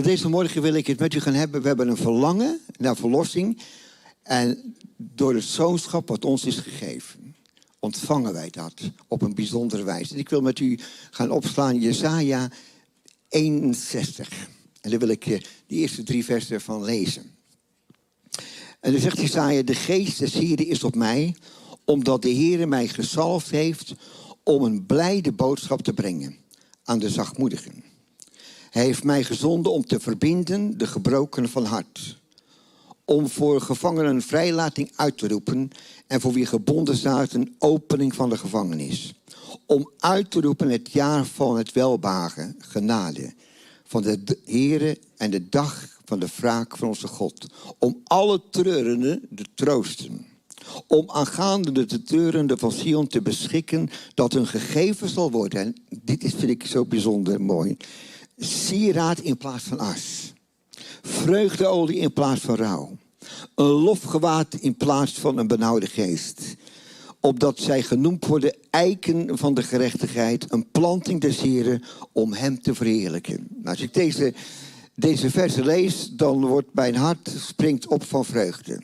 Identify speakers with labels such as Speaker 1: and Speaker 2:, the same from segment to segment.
Speaker 1: Deze morgen wil ik het met u gaan hebben. We hebben een verlangen naar verlossing. En door het zoonschap wat ons is gegeven, ontvangen wij dat op een bijzondere wijze. En ik wil met u gaan opslaan Jesaja 61. En daar wil ik eh, de eerste drie versen van lezen. En dan zegt Jesaja, de geest des Heren is op mij, omdat de Heer mij gezalfd heeft om een blijde boodschap te brengen aan de zachtmoedigen. Hij heeft mij gezonden om te verbinden de gebrokenen van hart. Om voor gevangenen vrijlating uit te roepen en voor wie gebonden staat een opening van de gevangenis. Om uit te roepen het jaar van het welbagen, genade, van de Here en de dag van de wraak van onze God. Om alle treurenden te troosten. Om aangaande de treurenden van Sion te beschikken dat hun gegeven zal worden. En dit is, vind ik zo bijzonder mooi. Sieraad in plaats van as. Vreugdeolie in plaats van rouw. Een lofgewaad in plaats van een benauwde geest. Opdat zij genoemd worden eiken van de gerechtigheid. Een planting des Heren om hem te verheerlijken. Nou, als ik deze, deze versen lees, dan wordt mijn hart springt op van vreugde.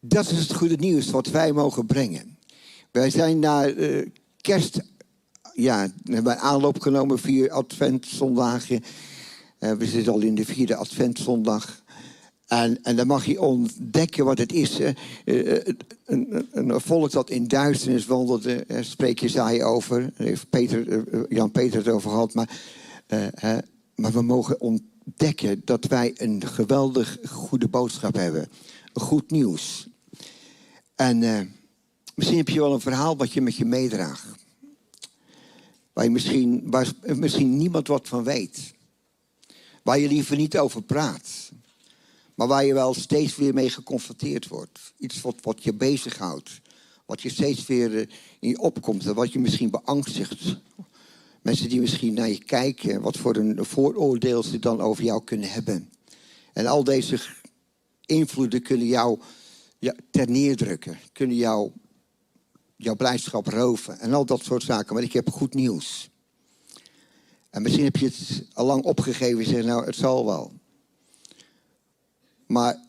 Speaker 1: Dat is het goede nieuws wat wij mogen brengen. Wij zijn naar uh, kerst ja, we hebben aanloop genomen, vier adventzondagen. Uh, we zitten al in de vierde adventzondag. En, en dan mag je ontdekken wat het is. Uh, een, een, volk dat in duisternis wandelde, uh, spreek je saai over. Daar heeft Peter, Jan Peter het over gehad. Maar, maar we mogen ontdekken dat wij een geweldig goede boodschap hebben. Goed nieuws. En misschien heb je wel een verhaal wat je met je meedraagt. Waar, misschien, waar misschien niemand wat van weet. Waar je liever niet over praat. Maar waar je wel steeds weer mee geconfronteerd wordt. Iets wat, wat je bezighoudt. Wat je steeds weer eh, in je opkomt. En wat je misschien beangstigt. Mensen die misschien naar je kijken. Wat voor een vooroordeel ze dan over jou kunnen hebben. En al deze invloeden kunnen jou ja, ter neerdrukken. Kunnen jou jouw blijdschap roven en al dat soort zaken. Maar ik heb goed nieuws. En misschien heb je het al lang opgegeven en zeg nou, het zal wel. Maar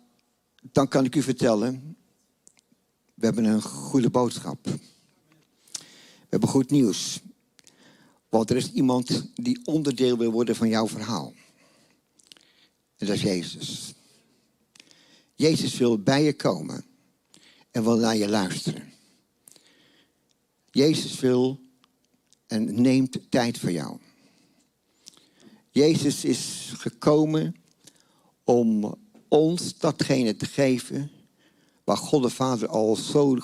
Speaker 1: dan kan ik u vertellen, we hebben een goede boodschap. We hebben goed nieuws. Want er is iemand die onderdeel wil worden van jouw verhaal. En dat is Jezus. Jezus wil bij je komen en wil naar je luisteren. Jezus wil en neemt tijd voor jou. Jezus is gekomen om ons datgene te geven waar God de Vader al zo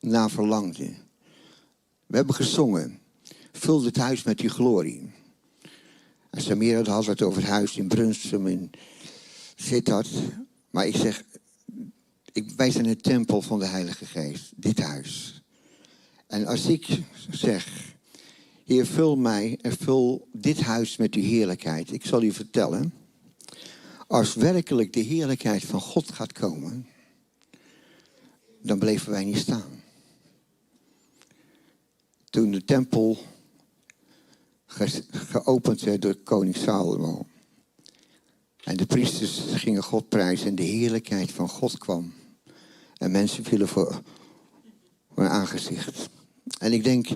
Speaker 1: naar verlangde. We hebben gezongen, vul het huis met je glorie. En Samira had het over het huis in Brunsum, in Sittard. Maar ik zeg, ik, wij zijn een tempel van de Heilige Geest, dit huis. En als ik zeg, Heer, vul mij en vul dit huis met uw heerlijkheid. Ik zal u vertellen, als werkelijk de heerlijkheid van God gaat komen, dan bleven wij niet staan. Toen de tempel geopend werd door koning Salomo. En de priesters gingen God prijzen en de heerlijkheid van God kwam. En mensen vielen voor hun aangezicht. En ik denk,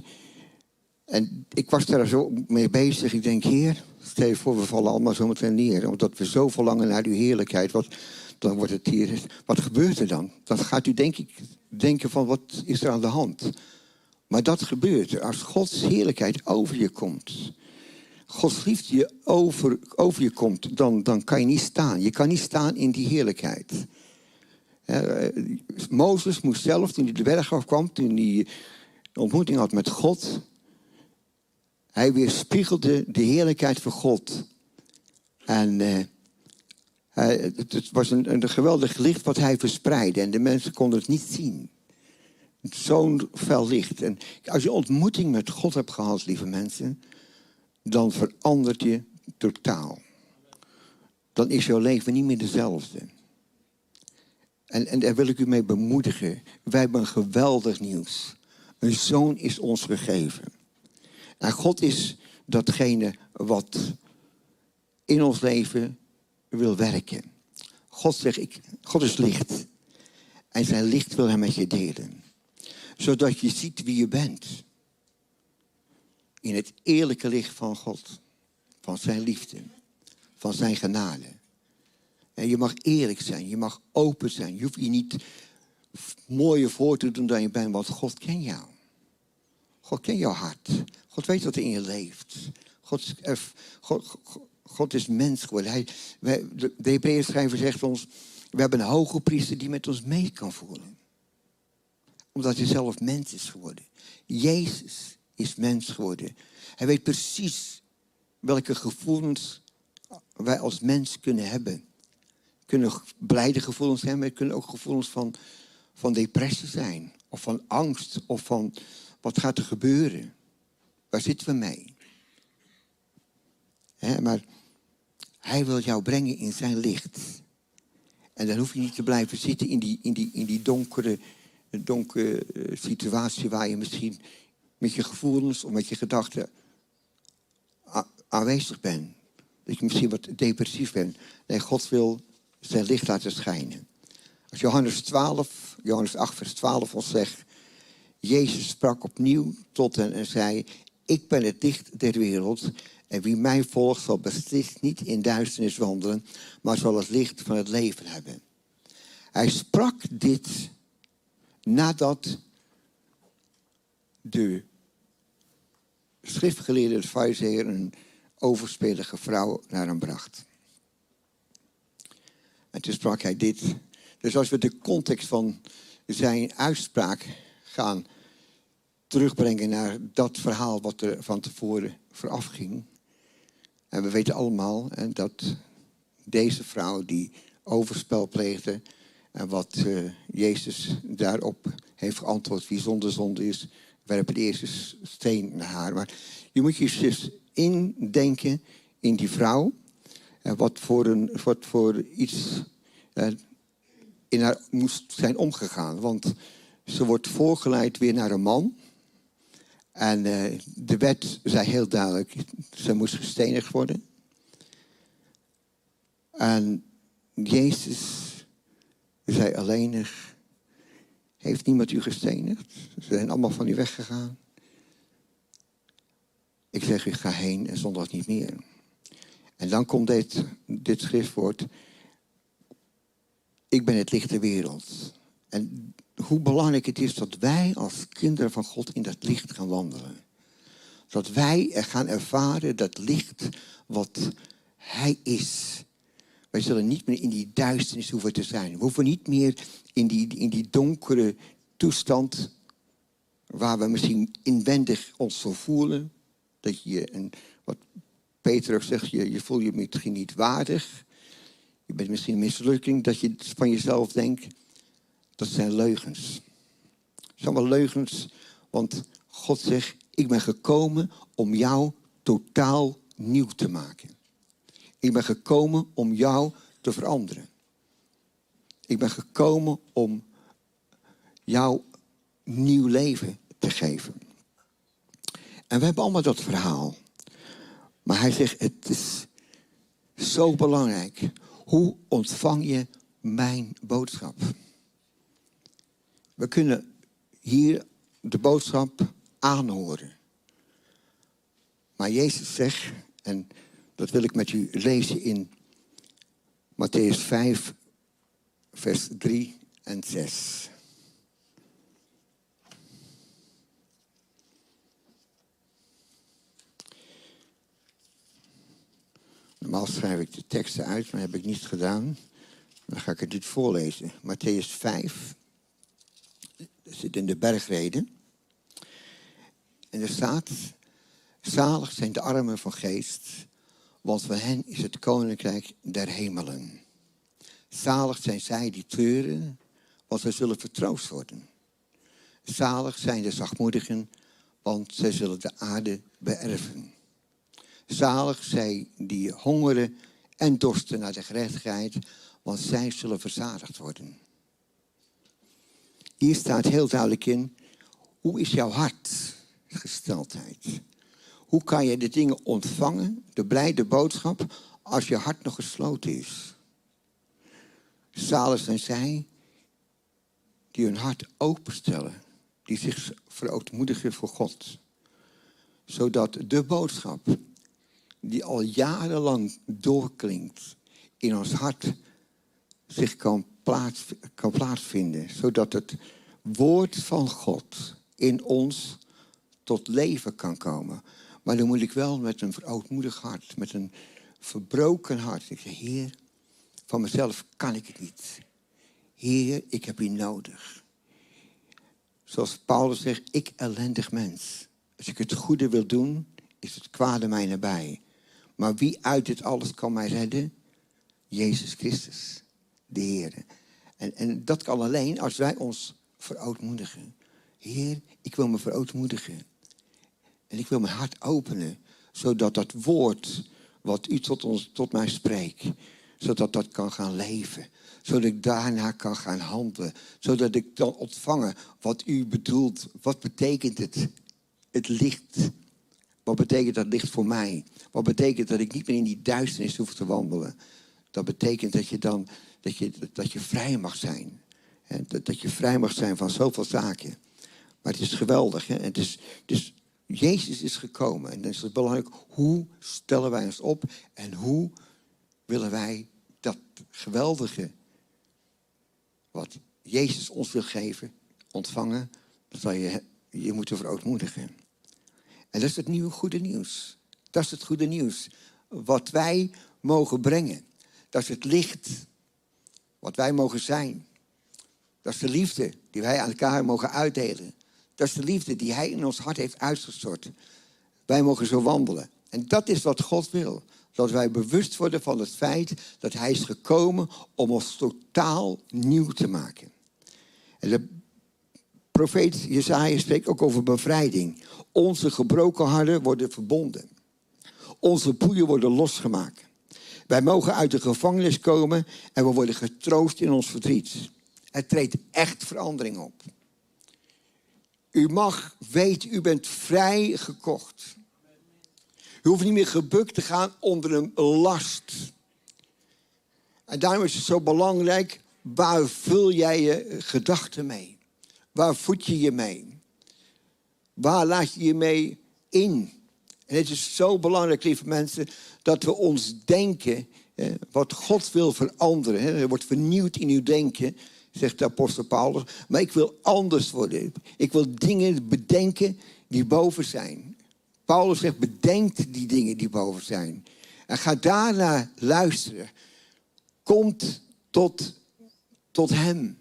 Speaker 1: en ik was daar zo mee bezig. Ik denk, Heer, stel je voor, we vallen allemaal zo meteen neer. Omdat we zo verlangen naar uw heerlijkheid. Wat, dan wordt het hier. Wat gebeurt er dan? Dan gaat u, denk ik, denken van wat is er aan de hand? Maar dat gebeurt er als Gods heerlijkheid over je komt. Gods liefde je over, over je komt, dan, dan kan je niet staan. Je kan niet staan in die heerlijkheid. Mozes moest zelf, toen hij de berg afkwam, toen hij ontmoeting had met God. Hij weerspiegelde de heerlijkheid van God. En hij, het was een, een geweldig licht wat hij verspreidde. En de mensen konden het niet zien. Zo'n fel licht. En als je ontmoeting met God hebt gehad, lieve mensen, dan verandert je totaal. Dan is jouw leven niet meer dezelfde. En, en daar wil ik u mee bemoedigen. Wij hebben een geweldig nieuws. Een zoon is ons gegeven. En God is datgene wat in ons leven wil werken. God zegt, ik, God is licht. En zijn licht wil hij met je delen. Zodat je ziet wie je bent. In het eerlijke licht van God. Van zijn liefde. Van zijn genade. En je mag eerlijk zijn. Je mag open zijn. Je hoeft je niet mooier voor te doen dan je bent. Want God kent jou. God kent jouw hart. God weet wat er in je leeft. God, God, God is mens geworden. Hij, wij, de Hebreeën schrijver zegt ons, we hebben een hoge priester die met ons mee kan voelen. Omdat hij zelf mens is geworden. Jezus is mens geworden. Hij weet precies welke gevoelens wij als mens kunnen hebben. Kunnen blijde gevoelens hebben, maar kunnen ook gevoelens van, van depressie zijn. Of van angst, of van wat gaat er gebeuren. Waar zitten we mee? maar hij wil jou brengen in zijn licht. En dan hoef je niet te blijven zitten in die, in die, in die donkere, donkere eh, situatie waar je misschien met je gevoelens of met je gedachten aanwezig bent. Dat je misschien wat depressief bent. Nee, God wil zijn licht laten schijnen. Als Johannes 12, Johannes 8, vers 12 ons zegt, Jezus sprak opnieuw tot hen en zei, ik ben het licht der wereld. En wie mij volgt zal beslist niet in duisternis wandelen, maar zal het licht van het leven hebben. Hij sprak dit nadat de schriftgeleerde fariseer een overspelige vrouw naar hem bracht. En toen sprak hij dit. Dus als we de context van zijn uitspraak gaan terugbrengen naar dat verhaal wat er van tevoren vooraf ging, en we weten allemaal hè, dat deze vrouw die overspel pleegde. En wat uh, Jezus daarop heeft geantwoord, wie zonder zonde is, werpen de eerste steen naar haar. Maar je moet je dus indenken in die vrouw. En wat voor, een, wat voor iets uh, in haar moest zijn omgegaan. Want ze wordt voorgeleid weer naar een man. En uh, de wet zei heel duidelijk, ze moest gestenigd worden. En Jezus zei alleenig, heeft niemand u gestenigd? Ze zijn allemaal van u weggegaan. Ik zeg u, ga heen en zondag niet meer. En dan komt dit, dit schriftwoord. Ik ben het licht der wereld. En hoe belangrijk het is dat wij als kinderen van God in dat licht gaan wandelen. Dat wij gaan ervaren dat licht wat Hij is. Wij zullen niet meer in die duisternis hoeven te zijn. We hoeven niet meer in die, in die donkere toestand waar we misschien inwendig ons zo voelen. Dat je, wat Peter zegt, je, je voelt je misschien niet waardig. Je bent misschien een mislukking dat je van jezelf denkt. Dat zijn leugens. Dat zijn wel leugens, want God zegt, ik ben gekomen om jou totaal nieuw te maken. Ik ben gekomen om jou te veranderen. Ik ben gekomen om jou nieuw leven te geven. En we hebben allemaal dat verhaal. Maar hij zegt, het is zo belangrijk. Hoe ontvang je mijn boodschap? We kunnen hier de boodschap aanhoren. Maar Jezus zegt, en dat wil ik met u lezen in Matthäus 5, vers 3 en 6. Normaal schrijf ik de teksten uit, maar heb ik niet gedaan. Dan ga ik het dit voorlezen. Matthäus 5, dat zit in de bergreden. En er staat, zalig zijn de armen van geest, want van hen is het koninkrijk der hemelen. Zalig zijn zij die treuren, want zij zullen vertroost worden. Zalig zijn de zachtmoedigen, want zij zullen de aarde beërven. Zalig zij die hongeren en dorsten naar de gerechtigheid, want zij zullen verzadigd worden. Hier staat heel duidelijk in, hoe is jouw hartgesteldheid? Hoe kan je de dingen ontvangen, de blijde boodschap, als je hart nog gesloten is. Zalig zijn zij die hun hart openstellen, die zich verootmoedigen voor God. Zodat de boodschap die al jarenlang doorklinkt in ons hart zich kan, plaats, kan plaatsvinden. Zodat het woord van God in ons tot leven kan komen. Maar dan moet ik wel met een verootmoedig hart, met een verbroken hart. Ik zeg, Heer, van mezelf kan ik het niet. Heer, ik heb u nodig. Zoals Paulus zegt, ik ellendig mens. Als ik het goede wil doen, is het kwade mij nabij. Maar wie uit dit alles kan mij redden? Jezus Christus, de Heer. En, en dat kan alleen als wij ons verootmoedigen. Heer, ik wil me verootmoedigen. En ik wil mijn hart openen, zodat dat woord wat u tot, ons, tot mij spreekt, zodat dat kan gaan leven. Zodat ik daarna kan gaan handelen. Zodat ik dan ontvangen wat u bedoelt. Wat betekent het? Het licht. Wat betekent dat licht voor mij? Wat betekent dat ik niet meer in die duisternis hoef te wandelen? Dat betekent dat je dan dat je, vrij mag zijn. Dat, dat je vrij mag zijn van zoveel zaken. Maar het is geweldig. Hè? Het is, dus Jezus is gekomen. En dan is het belangrijk, hoe stellen wij ons op en hoe willen wij dat geweldige wat Jezus ons wil geven, ontvangen, dat zal je je moeten verootmoedigen. En dat is het nieuwe goede nieuws. Dat is het goede nieuws. Wat wij mogen brengen. Dat is het licht. Wat wij mogen zijn. Dat is de liefde die wij aan elkaar mogen uitdelen. Dat is de liefde die Hij in ons hart heeft uitgestort. Wij mogen zo wandelen. En dat is wat God wil. Dat wij bewust worden van het feit dat Hij is gekomen om ons totaal nieuw te maken. En de profeet Jezaja spreekt ook over bevrijding. Onze gebroken harten worden verbonden. Onze boeien worden losgemaakt. Wij mogen uit de gevangenis komen en we worden getroost in ons verdriet. Er treedt echt verandering op. U mag weten, u bent vrij gekocht. U hoeft niet meer gebukt te gaan onder een last. En daarom is het zo belangrijk, waar vul jij je gedachten mee? Waar voed je je mee? Waar laat je je mee in? En het is zo belangrijk, lieve mensen, dat we ons denken, wat God wil veranderen. Er wordt vernieuwd in uw denken zegt de apostel Paulus. Maar ik wil anders worden. Ik wil dingen bedenken die boven zijn. Paulus zegt, bedenk die dingen die boven zijn. En ga daarna luisteren. Komt tot, tot hem.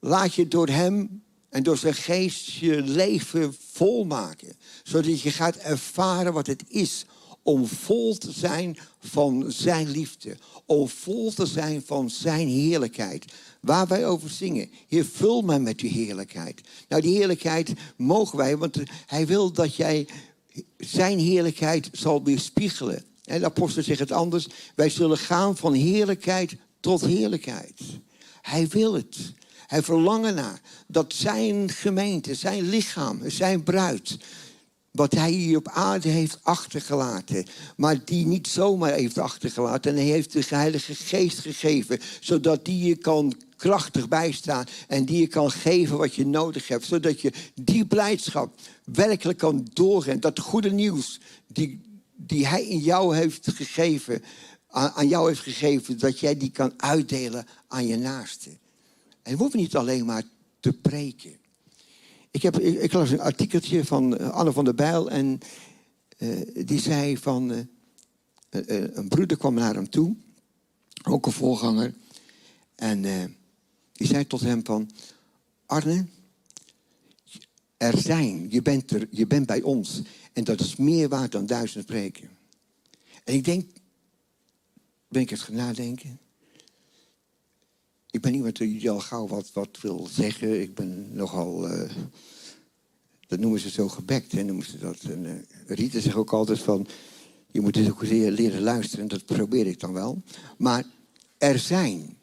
Speaker 1: Laat je door hem en door zijn geest je leven volmaken. Zodat je gaat ervaren wat het is om vol te zijn van zijn liefde. Om vol te zijn van zijn heerlijkheid waar wij over zingen. Heer, vul mij met uw heerlijkheid. Nou, die heerlijkheid mogen wij, want hij wil dat jij zijn heerlijkheid zal weerspiegelen. En de apostel zegt het anders. Wij zullen gaan van heerlijkheid tot heerlijkheid. Hij wil het. Hij verlangt naar dat zijn gemeente, zijn lichaam, zijn bruid, wat hij hier op aarde heeft achtergelaten. Maar die niet zomaar heeft achtergelaten. En hij heeft de Heilige Geest gegeven. Zodat die je kan krachtig bijstaan. En die je kan geven wat je nodig hebt. Zodat je die blijdschap werkelijk kan doorgaan. Dat goede nieuws die, die hij in jou heeft gegeven. Aan, jou heeft gegeven. Dat jij die kan uitdelen aan je naasten. En we hoeven niet alleen maar te preken. Ik, heb, ik, las een artikeltje van eh, Anne van der Bijl en uh, die zei van, uh, een broeder kwam naar hem toe, ook een voorganger, en die zei tot hem van, Arne, er zijn, je bent, er, je bent bij ons en dat is meer waard dan duizend spreken. En ik denk, ben ik eens gaan nadenken, ik ben iemand die al gauw wat, wat wil zeggen. Ik ben nogal, uh, dat noemen ze zo gebekt. Hè, noemen ze dat. En, uh, Rita zegt ook altijd van, je moet dus ook leren luisteren. En dat probeer ik dan wel. Maar er zijn.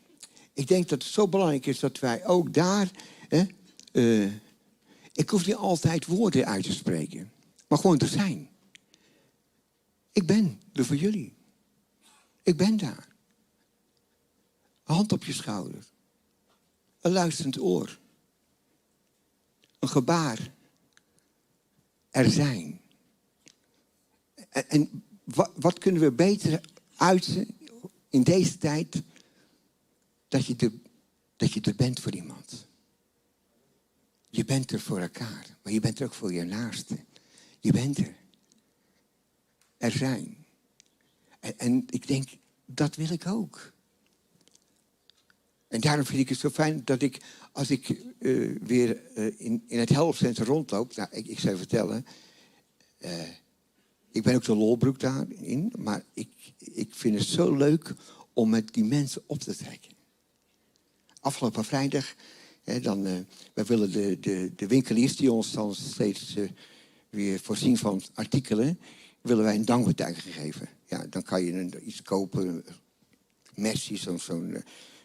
Speaker 1: Ik denk dat het zo belangrijk is dat wij ook daar... Hè, uh, ik hoef niet altijd woorden uit te spreken. Maar gewoon te zijn. Ik ben er voor jullie. Ik ben daar. Hand op je schouder. Een luisterend oor. Een gebaar. Er zijn. En, wat, kunnen we beter uiten in deze tijd dat je, er, dat je er bent voor iemand? Je bent er voor elkaar, maar je bent er ook voor je naaste. Je bent er. Er zijn. En, en ik denk, dat wil ik ook. En daarom vind ik het zo fijn dat ik, als ik uh, weer uh, in, in het helpcentrum rondloop... Nou, ik, ik zou vertellen... Uh, ik ben ook de lolbroek daarin, maar ik, ik vind het zo leuk om met die mensen op te trekken. Afgelopen vrijdag, hè, dan, wij willen de, de, de winkeliers die ons dan steeds weer voorzien van artikelen, willen wij een dankbetuiging geven. Ja, dan kan je iets kopen, Messi, zo'n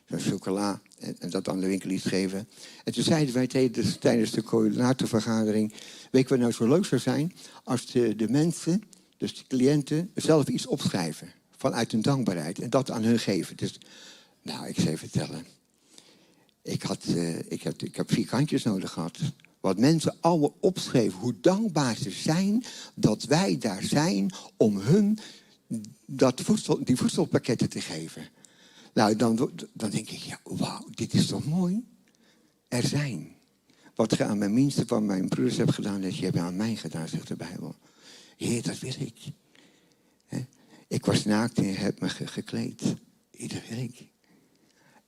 Speaker 1: zo'n eh, zo chocola, en, en, dat aan de winkeliers geven. En toen zeiden wij tijdens, tijdens de coördinatorvergadering, weet je wat nou zo leuk zou zijn, als de, mensen dus de cliënten zelf iets opschrijven vanuit hun dankbaarheid en dat aan hun geven. Dus, nou, ik zou vertellen. Ik, had, uh, ik, heb, ik heb vier kantjes nodig gehad. Wat mensen allemaal opschreven, hoe dankbaar ze zijn dat wij daar zijn om hun dat voedsel, die voedselpakketten te geven. Nou, dan, dan denk ik, ja, wauw, dit is toch mooi? Er zijn. Wat je aan mijn minste van mijn broers hebt gedaan, dat je hebt aan mij gedaan, zegt de Bijbel. Heer, dat wil ik. Ik was naakt en je hebt me gekleed. Dat wil ik.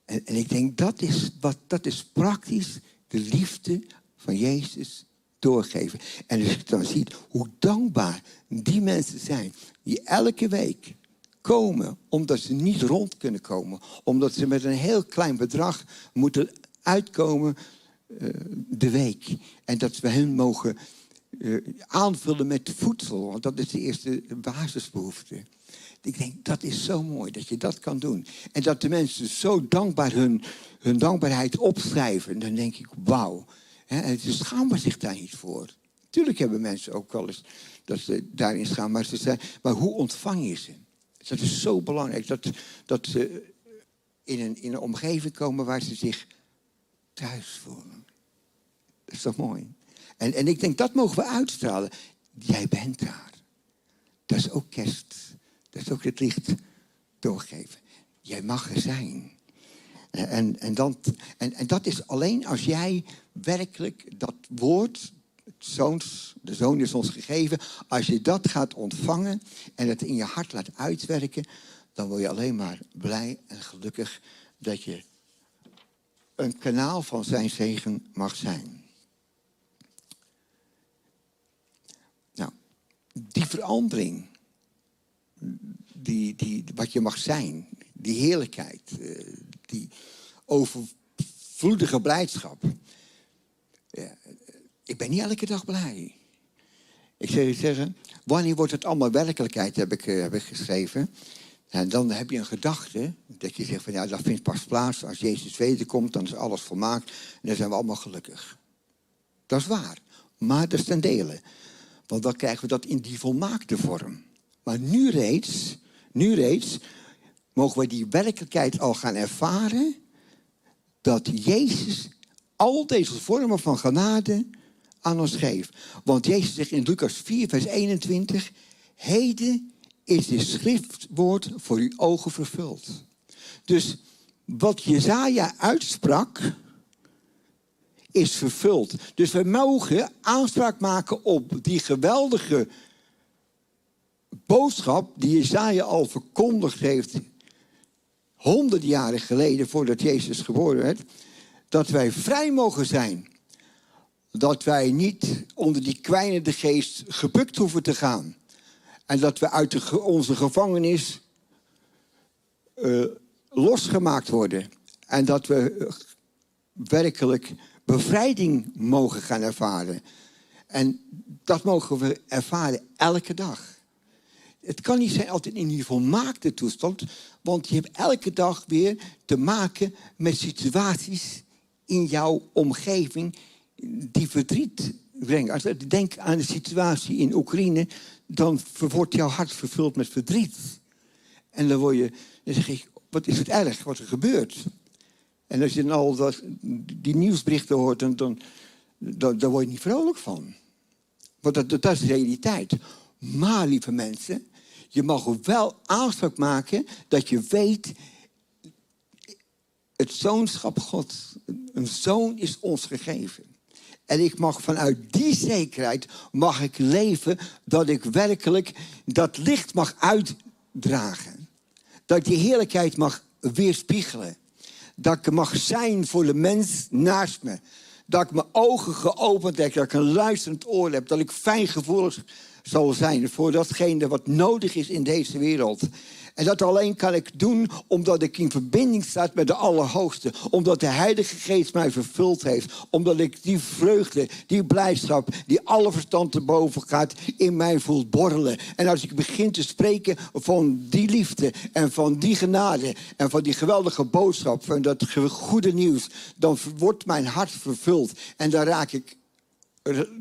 Speaker 1: En, ik denk, dat is, wat, dat is praktisch de liefde van Jezus doorgeven. En als je dan ziet hoe dankbaar die mensen zijn, die elke week komen omdat ze niet rond kunnen komen, omdat ze met een heel klein bedrag moeten uitkomen uh, de week. En dat we hen mogen uh, aanvullen met voedsel. Want dat is de eerste basisbehoefte. Ik denk, dat is zo mooi dat je dat kan doen. En dat de mensen zo dankbaar hun, hun dankbaarheid opschrijven. Dan denk ik, wauw. En ze schamen zich daar niet voor. Tuurlijk hebben mensen ook wel eens dat ze daarin schamen. Maar, ze zijn, maar hoe ontvang je ze? Dat is zo belangrijk. Dat, dat ze in een, in een omgeving komen waar ze zich thuis voelen. Dat is toch mooi? En, en ik denk, dat mogen we uitstralen. Jij bent daar. Dat is ook kerst. Dat is ook het licht doorgeven. Jij mag er zijn. En, en, dan, en, en dat is alleen als jij werkelijk dat woord, de zoon is ons gegeven, als je dat gaat ontvangen en het in je hart laat uitwerken, dan word je alleen maar blij en gelukkig dat je een kanaal van zijn zegen mag zijn. die verandering, die, die, wat je mag zijn, die heerlijkheid, eh, die overvloedige blijdschap. Ja, ik ben niet elke dag blij. Ik zou je zeggen, wanneer wordt het allemaal werkelijkheid, heb ik, eh, heb ik geschreven. En dan heb je een gedachte dat je zegt van ja, dat vindt pas plaats als Jezus wederkomt, dan is alles volmaakt en dan zijn we allemaal gelukkig. Dat is waar, maar dat is ten dele. Want dan krijgen we dat in die volmaakte vorm. Maar nu reeds, nu reeds mogen we die werkelijkheid al gaan ervaren dat Jezus al deze vormen van genade aan ons geeft. Want Jezus zegt in Lucas 4, vers 21, heden is de schriftwoord voor uw ogen vervuld. Dus wat Jezaja uitsprak, is vervuld. Dus we mogen aanspraak maken op die geweldige boodschap die Jezaja al verkondigd heeft honderden jaren geleden voordat Jezus geboren werd, dat wij vrij mogen zijn. Dat wij niet onder die kwijnende geest gebukt hoeven te gaan. En dat we uit onze gevangenis uh, losgemaakt worden. En dat we werkelijk bevrijding mogen gaan ervaren. En dat mogen we ervaren elke dag. Het kan niet zijn altijd in die volmaakte toestand, want je hebt elke dag weer te maken met situaties in jouw omgeving die verdriet brengen. Als ik denk aan de situatie in Oekraïne, dan wordt jouw hart vervuld met verdriet. En dan, word je, dan zeg ik, wat is het erg wat er gebeurt? En als je dan al die nieuwsberichten hoort, dan, dan, dan, word je niet vrolijk van. Want dat, dat, is de realiteit. Maar, lieve mensen, je mag wel aanspraak maken dat je weet, het zoonschap God, een zoon is ons gegeven. En ik mag vanuit die zekerheid mag ik leven dat ik werkelijk dat licht mag uitdragen. Dat die heerlijkheid mag weerspiegelen. Dat ik mag zijn voor de mens naast me. Dat ik mijn ogen geopend heb, dat ik een luisterend oor heb. Dat ik fijngevoelig zal zijn voor datgene wat nodig is in deze wereld. En dat alleen kan ik doen omdat ik in verbinding sta met de Allerhoogste. Omdat de Heilige Geest mij vervuld heeft. Omdat ik die vreugde, die blijdschap, die alle verstand te boven gaat, in mij voelt borrelen. En als ik begin te spreken van die liefde en van die genade en van die geweldige boodschap, van dat goede nieuws, dan wordt mijn hart vervuld. En dan raak ik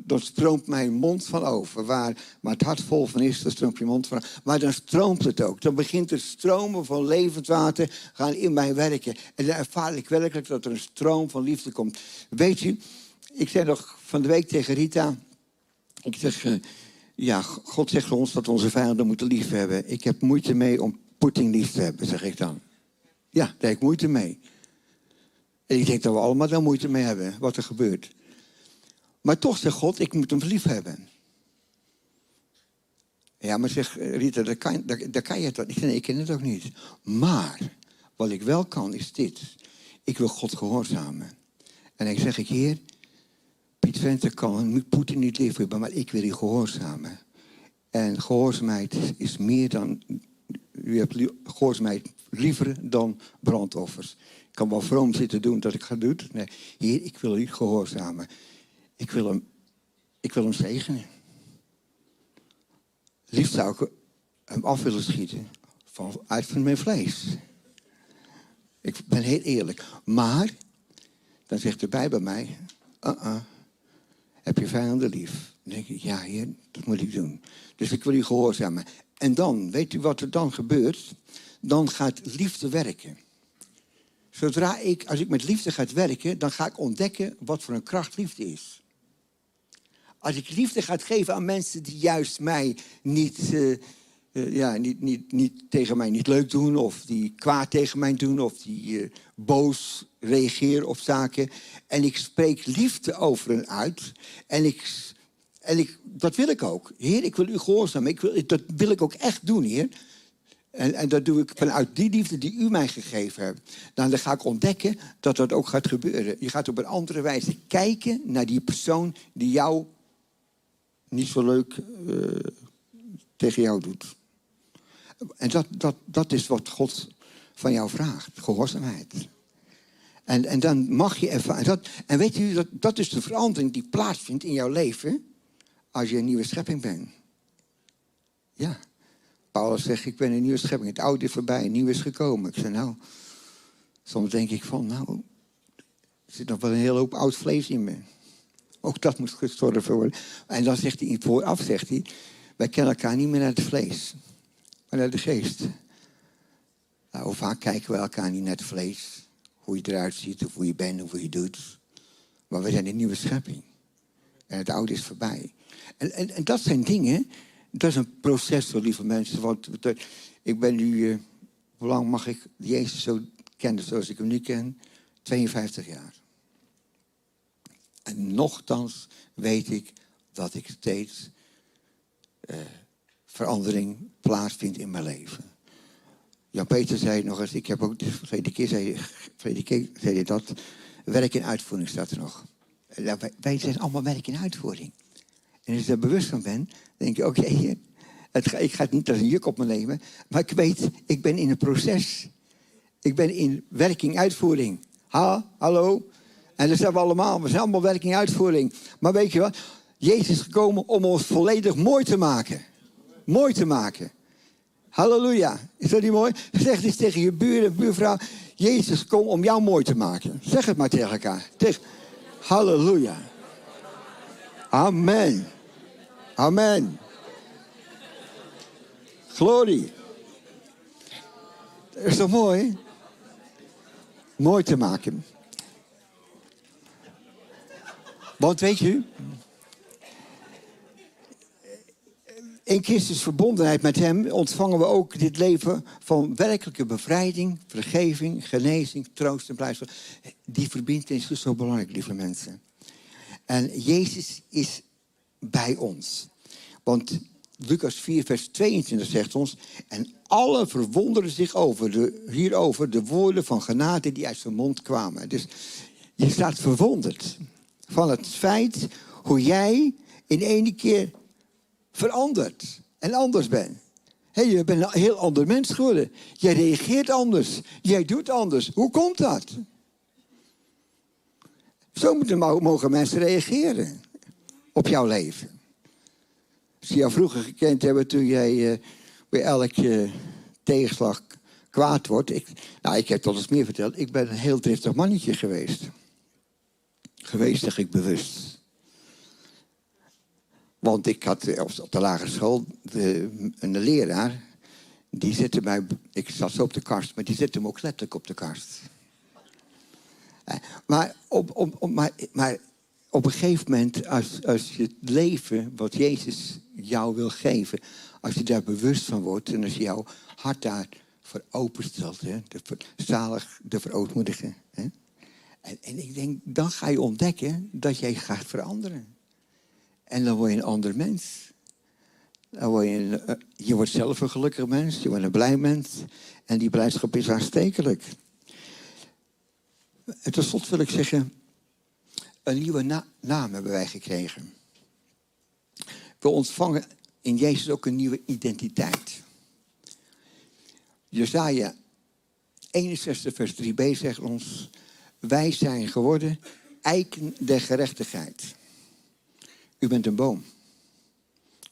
Speaker 1: dan stroomt mijn mond van over. Waar maar het hart vol van is, dan stroomt je mond van Maar dan stroomt het ook. Dan begint het stromen van levend water gaan in mij werken. En dan ervaar ik werkelijk dat er een stroom van liefde komt. Weet je, ik zei nog van de week tegen Rita... Ik zeg, uh, ja, God zegt ons dat we onze vijanden moeten lief hebben. Ik heb moeite mee om Poetin lief te hebben, zeg ik dan. Ja, daar heb ik moeite mee. En ik denk dat we allemaal daar moeite mee hebben, wat er gebeurt. Maar toch zegt God, ik moet hem lief hebben. Ja, maar zeg Rita, dat kan, dat, kan je toch niet. Nee, ik ken het ook niet. Maar wat ik wel kan is dit. Ik wil God gehoorzamen. En dan zeg ik, Heer, Piet Venter kan Poetin niet lief hebben, maar ik wil u gehoorzamen. En gehoorzaamheid is meer dan. U hebt gehoorzaamheid liever dan brandoffers. Ik kan wel vroom zitten doen dat ik ga doen. Nee, Heer, ik wil u gehoorzamen. Ik wil hem, ik wil hem zegenen. Liefst zou ik hem af willen schieten van, uit van mijn vlees. Ik ben heel eerlijk. Maar, dan zegt de Bijbel mij, uh-uh, heb je vijanden lief? Dan denk ik, ja heer, dat moet ik doen. Dus ik wil u gehoorzamen. En dan, weet u wat er dan gebeurt? Dan gaat liefde werken. Zodra ik, als ik met liefde ga werken, dan ga ik ontdekken wat voor een kracht liefde is. Als ik liefde ga geven aan mensen die juist mij niet, uh, uh, ja, niet, niet, niet tegen mij niet leuk doen, of die kwaad tegen mij doen, of die uh, boos reageren op zaken. En ik spreek liefde over hen uit. En ik, en ik, dat wil ik ook. Heer, ik wil u gehoorzamen. Ik wil, dat wil ik ook echt doen, Heer. En, en, dat doe ik vanuit die liefde die u mij gegeven hebt. Nou, dan ga ik ontdekken dat dat ook gaat gebeuren. Je gaat op een andere wijze kijken naar die persoon die jou niet zo leuk uh, tegen jou doet. En dat, dat, dat is wat God van jou vraagt, gehoorzaamheid. En, en dan mag je ervaren. Dat, en weet u, dat, dat is de verandering die plaatsvindt in jouw leven als je een nieuwe schepping bent. Ja. Paulus zegt, ik ben een nieuwe schepping. Het oude is voorbij, een nieuw is gekomen. Ik zeg, nou, soms denk ik van, nou, er zit nog wel een hele hoop oud vlees in me. Ook dat moet gestorven worden. En dan zegt hij, vooraf zegt hij, wij kennen elkaar niet meer naar het vlees, maar naar de geest. Nou, hoe vaak kijken we elkaar niet naar het vlees? Hoe je eruit ziet, of hoe je bent, of hoe je doet. Maar we zijn een nieuwe schepping. En het oude is voorbij. En, en, en dat zijn dingen, dat is een proces, lieve mensen. Want ik ben nu, uh, hoe lang mag ik Jezus zo kennen zoals ik hem nu ken? 52 jaar. En nochtans weet ik dat ik steeds uh, verandering plaatsvindt in mijn leven. Jan-Peter zei nog eens, ik heb ook de tweede keer zei, tweede keer zei dat, werk in uitvoering staat er nog. Wij, wij zijn allemaal werk in uitvoering. En als je daar bewust van bent, denk je, oké, ik ga het niet als een juk op me nemen, maar ik weet, ik ben in een proces. Ik ben in werking, uitvoering. Ha, hallo, en dat zijn we allemaal. We zijn allemaal werking uitvoering. Maar weet je wat? Jezus is gekomen om ons volledig mooi te maken. Mooi te maken. Halleluja. Is dat niet mooi? Zeg eens tegen je buur buurvrouw. Jezus komt om jou mooi te maken. Zeg het maar tegen elkaar. Tegen... Halleluja. Amen. Amen. Glorie. Is toch mooi? Mooi te maken. Want weet je, in Christus verbondenheid met Hem ontvangen we ook dit leven van werkelijke bevrijding, vergeving, genezing, troost en blijdschap. Die verbindenis is zo belangrijk, lieve mensen. En Jezus is bij ons. Want Lucas 4, vers 22 zegt ons... en alle verwonderen zich over de, hierover de woorden van genade die uit zijn mond kwamen. Dus je staat verwonderd van het feit hoe jij in één keer verandert en anders bent. Je bent een heel ander mens geworden. Jij reageert anders. Jij doet anders. Hoe komt dat? Zo moeten, mogen mensen reageren op jouw leven. Als jou vroeger gekend hebben toen jij uh, bij elke tegenslag kwaad wordt. Ik, nou, ik heb tot eens meer verteld. Ik ben een heel driftig mannetje geweest. Geweest, ik bewust. Want ik had eh, op de lagere school de, een leraar. Die zette mij. Ik zat zo op de kast, maar die zette me ook letterlijk op de kast. Eh, maar op, op, op, maar, maar op een gegeven moment, als, als je het leven wat Jezus jou wil geven, als je daar bewust van wordt en als je jouw hart daarvoor openstelt, hè, de zalig, de verootmoedigen. En, en ik denk, dan ga je ontdekken dat jij gaat veranderen. En dan word je een ander mens. Dan word je, eh, je wordt zelf een gelukkig mens, je wordt een blij mens. En die blijdschap is aanstekelijk. En tot slot wil ik zeggen, een nieuwe naam hebben wij gekregen. We ontvangen in Jezus ook een nieuwe identiteit. Jezaja 61 vers 3b zegt ons, wij zijn geworden eiken der gerechtigheid. U bent een boom.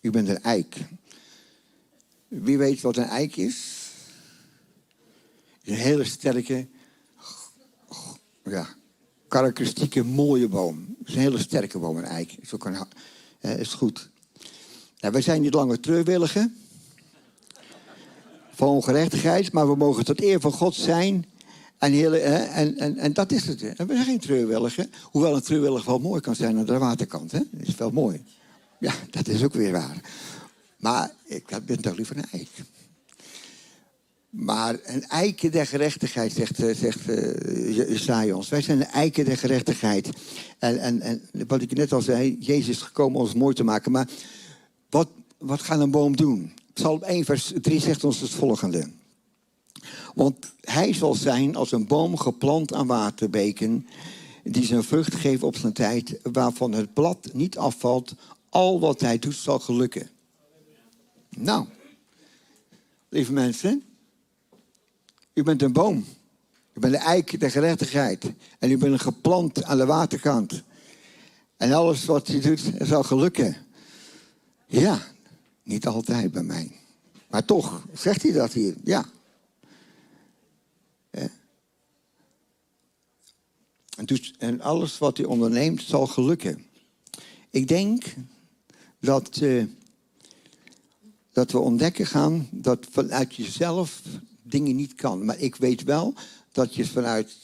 Speaker 1: U bent een eik. Wie weet wat een eik is? Een hele sterke, ja, karakteristieke, mooie boom. Het is een hele sterke boom, een eik. Is, uh, is goed. Nou, wij zijn niet langer treurwilligen van ongerechtigheid, maar we mogen tot eer van God zijn. En, hele, en, en, en dat is het. En we zijn geen treurwilligen. Hoewel een treurwillig wel mooi kan zijn aan de waterkant. Hè? Dat is wel mooi. Ja, dat is ook weer waar. Maar ik ben toch liever een eik. Maar een eiken der gerechtigheid, zegt, eh, zegt ons. Wij zijn een eiken der gerechtigheid. En, en, en wat ik net al zei, Jezus is gekomen ons mooi te maken. Maar wat, wat gaat een boom doen? Psalm 1, vers 3 zegt ons het volgende. Want hij zal zijn als een boom geplant aan waterbeken, die zijn vrucht geeft op zijn tijd, waarvan het blad niet afvalt. Al wat hij doet zal gelukken. Nou, lieve mensen, u bent een boom. U bent de eik der gerechtigheid. En u bent geplant aan de waterkant. En alles wat u doet zal gelukken. Ja, niet altijd bij mij. Maar toch zegt hij dat hier. Ja. En, dus, en alles wat hij onderneemt zal gelukken. Ik denk dat, uh, dat we ontdekken gaan dat vanuit jezelf dingen niet kan. Maar ik weet wel dat je vanuit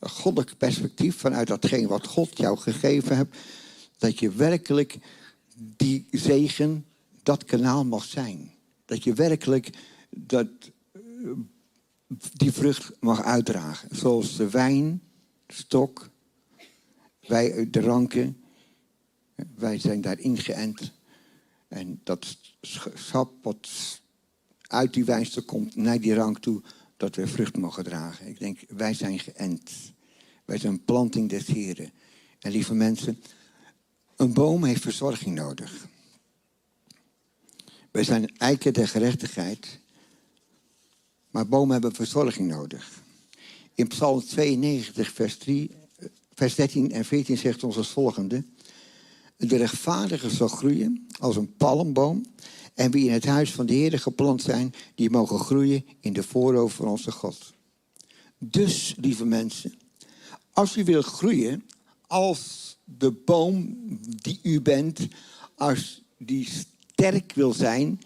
Speaker 1: goddelijk perspectief, vanuit datgene wat God jou gegeven hebt, dat je werkelijk die zegen, dat kanaal mag zijn. Dat je werkelijk dat, die vrucht mag uitdragen. Zoals de wijn, stok, wij uit de ranken, wij zijn daar ingeënt. En dat sap wat uit die wijnstok komt naar die rank toe, dat we vrucht mogen dragen. Ik denk, wij zijn geënt. Wij zijn planting des Heren. En lieve mensen, een boom heeft verzorging nodig. Wij zijn eiken der gerechtigheid. Maar bomen hebben verzorging nodig. In Psalm 92, vers, 3, vers 13 en 14 zegt ons als volgende. De rechtvaardige zal groeien als een palmboom en wie in het huis van de Heer geplant zijn, die mogen groeien in de voorhoofd van onze God. Dus, lieve mensen, als u wilt groeien als de boom die u bent, als die sterk wil zijn,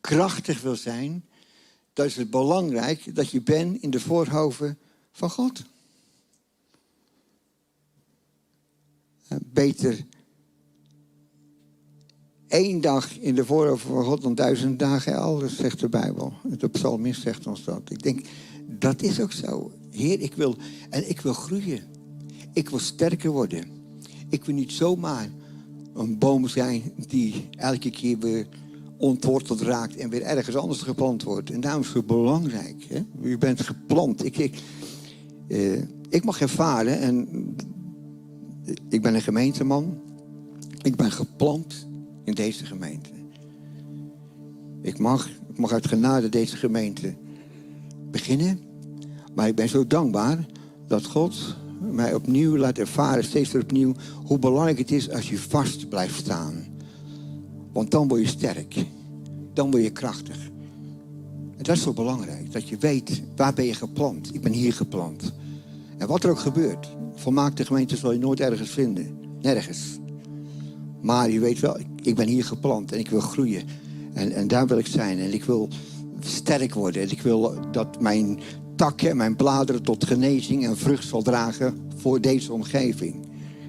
Speaker 1: krachtig wil zijn, dan is het belangrijk dat je bent in de voorhoven van God. Beter één dag in de voorhoven van God dan duizend dagen elders, zegt de Bijbel. De psalmist zegt ons dat. Ik denk, dat is ook zo. Heer, ik wil, en ik wil groeien. Ik wil sterker worden. Ik wil niet zomaar een boom zijn die elke keer weer ontworteld raakt en weer ergens anders geplant wordt. En daarom is het belangrijk. Hè? U bent geplant. Ik, ik, uh, ik mag ervaren, en ik ben een gemeenteman. Ik ben geplant in deze gemeente. Ik mag, ik mag uit genade deze gemeente beginnen. Maar ik ben zo dankbaar dat God mij opnieuw laat ervaren, steeds opnieuw, hoe belangrijk het is als je vast blijft staan. Want dan word je sterk. Dan word je krachtig. En dat is zo belangrijk. Dat je weet, waar ben je geplant? Ik ben hier geplant. En wat er ook gebeurt. Volmaakte gemeente zal je nooit ergens vinden. Nergens. Maar je weet wel, ik ben hier geplant en ik wil groeien. En, en daar wil ik zijn. En ik wil sterk worden. En ik wil dat mijn takken en mijn bladeren tot genezing en vrucht zal dragen voor deze omgeving.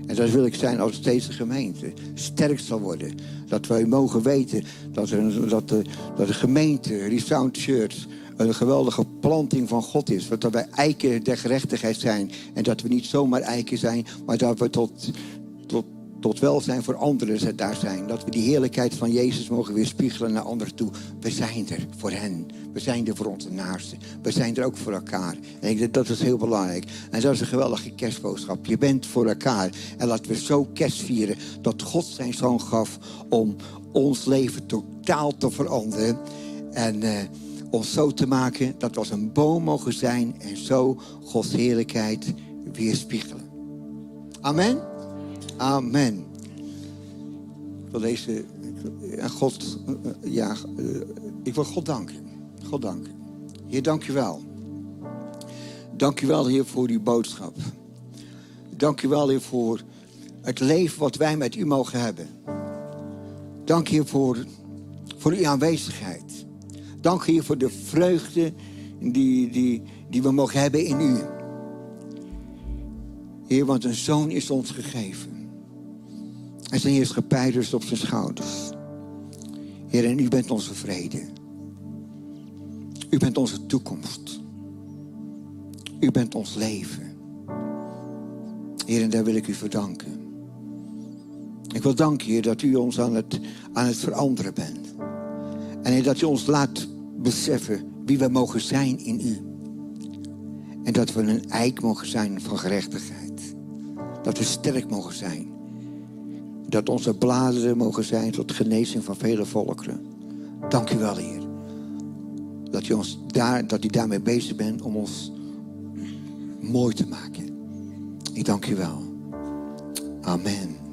Speaker 1: En dat wil ik zijn als deze gemeente sterk zal worden. Dat wij mogen weten dat, er, dat, de, dat de gemeente, Resound Church, een geweldige planting van God is. Dat wij eiken der gerechtigheid zijn. En dat we niet zomaar eiken zijn, maar dat we tot, tot, welzijn voor anderen daar zijn. Dat we die heerlijkheid van Jezus mogen weerspiegelen naar anderen toe. We zijn er voor hen. We zijn er voor onze naasten. We zijn er ook voor elkaar. En ik denk dat is heel belangrijk. En dat is een geweldige kerstboodschap. Je bent voor elkaar. En laten we zo kerst vieren dat God zijn zoon gaf om ons leven totaal te veranderen. En uh, ons zo te maken dat we als een boom mogen zijn en zo Gods heerlijkheid weerspiegelen. Amen. Amen. Ik wil deze, God, ja, ik wil God danken. God danken. Heer, dank je wel. Dank je wel, Heer, voor uw boodschap. Dank je wel, Heer, voor het leven wat wij met u mogen hebben. Dank je voor, voor uw aanwezigheid. Dank je voor de vreugde die, die, die we mogen hebben in u. Heer, want een zoon is ons gegeven. En zijn heerschappij rust op zijn schouders. Heer, en u bent onze vrede. U bent onze toekomst. U bent ons leven. Heer, en daar wil ik u voor danken. Ik wil danken, Heer, dat u ons aan het, aan het veranderen bent. En dat u ons laat beseffen wie we mogen zijn in u. En dat we een eik mogen zijn van gerechtigheid. Dat we sterk mogen zijn dat onze bladeren mogen zijn tot genezing van vele volkeren. Dank u wel, Heer. Dat u, ons daar, dat u daarmee bezig bent om ons mooi te maken. Ik dank u wel. Amen.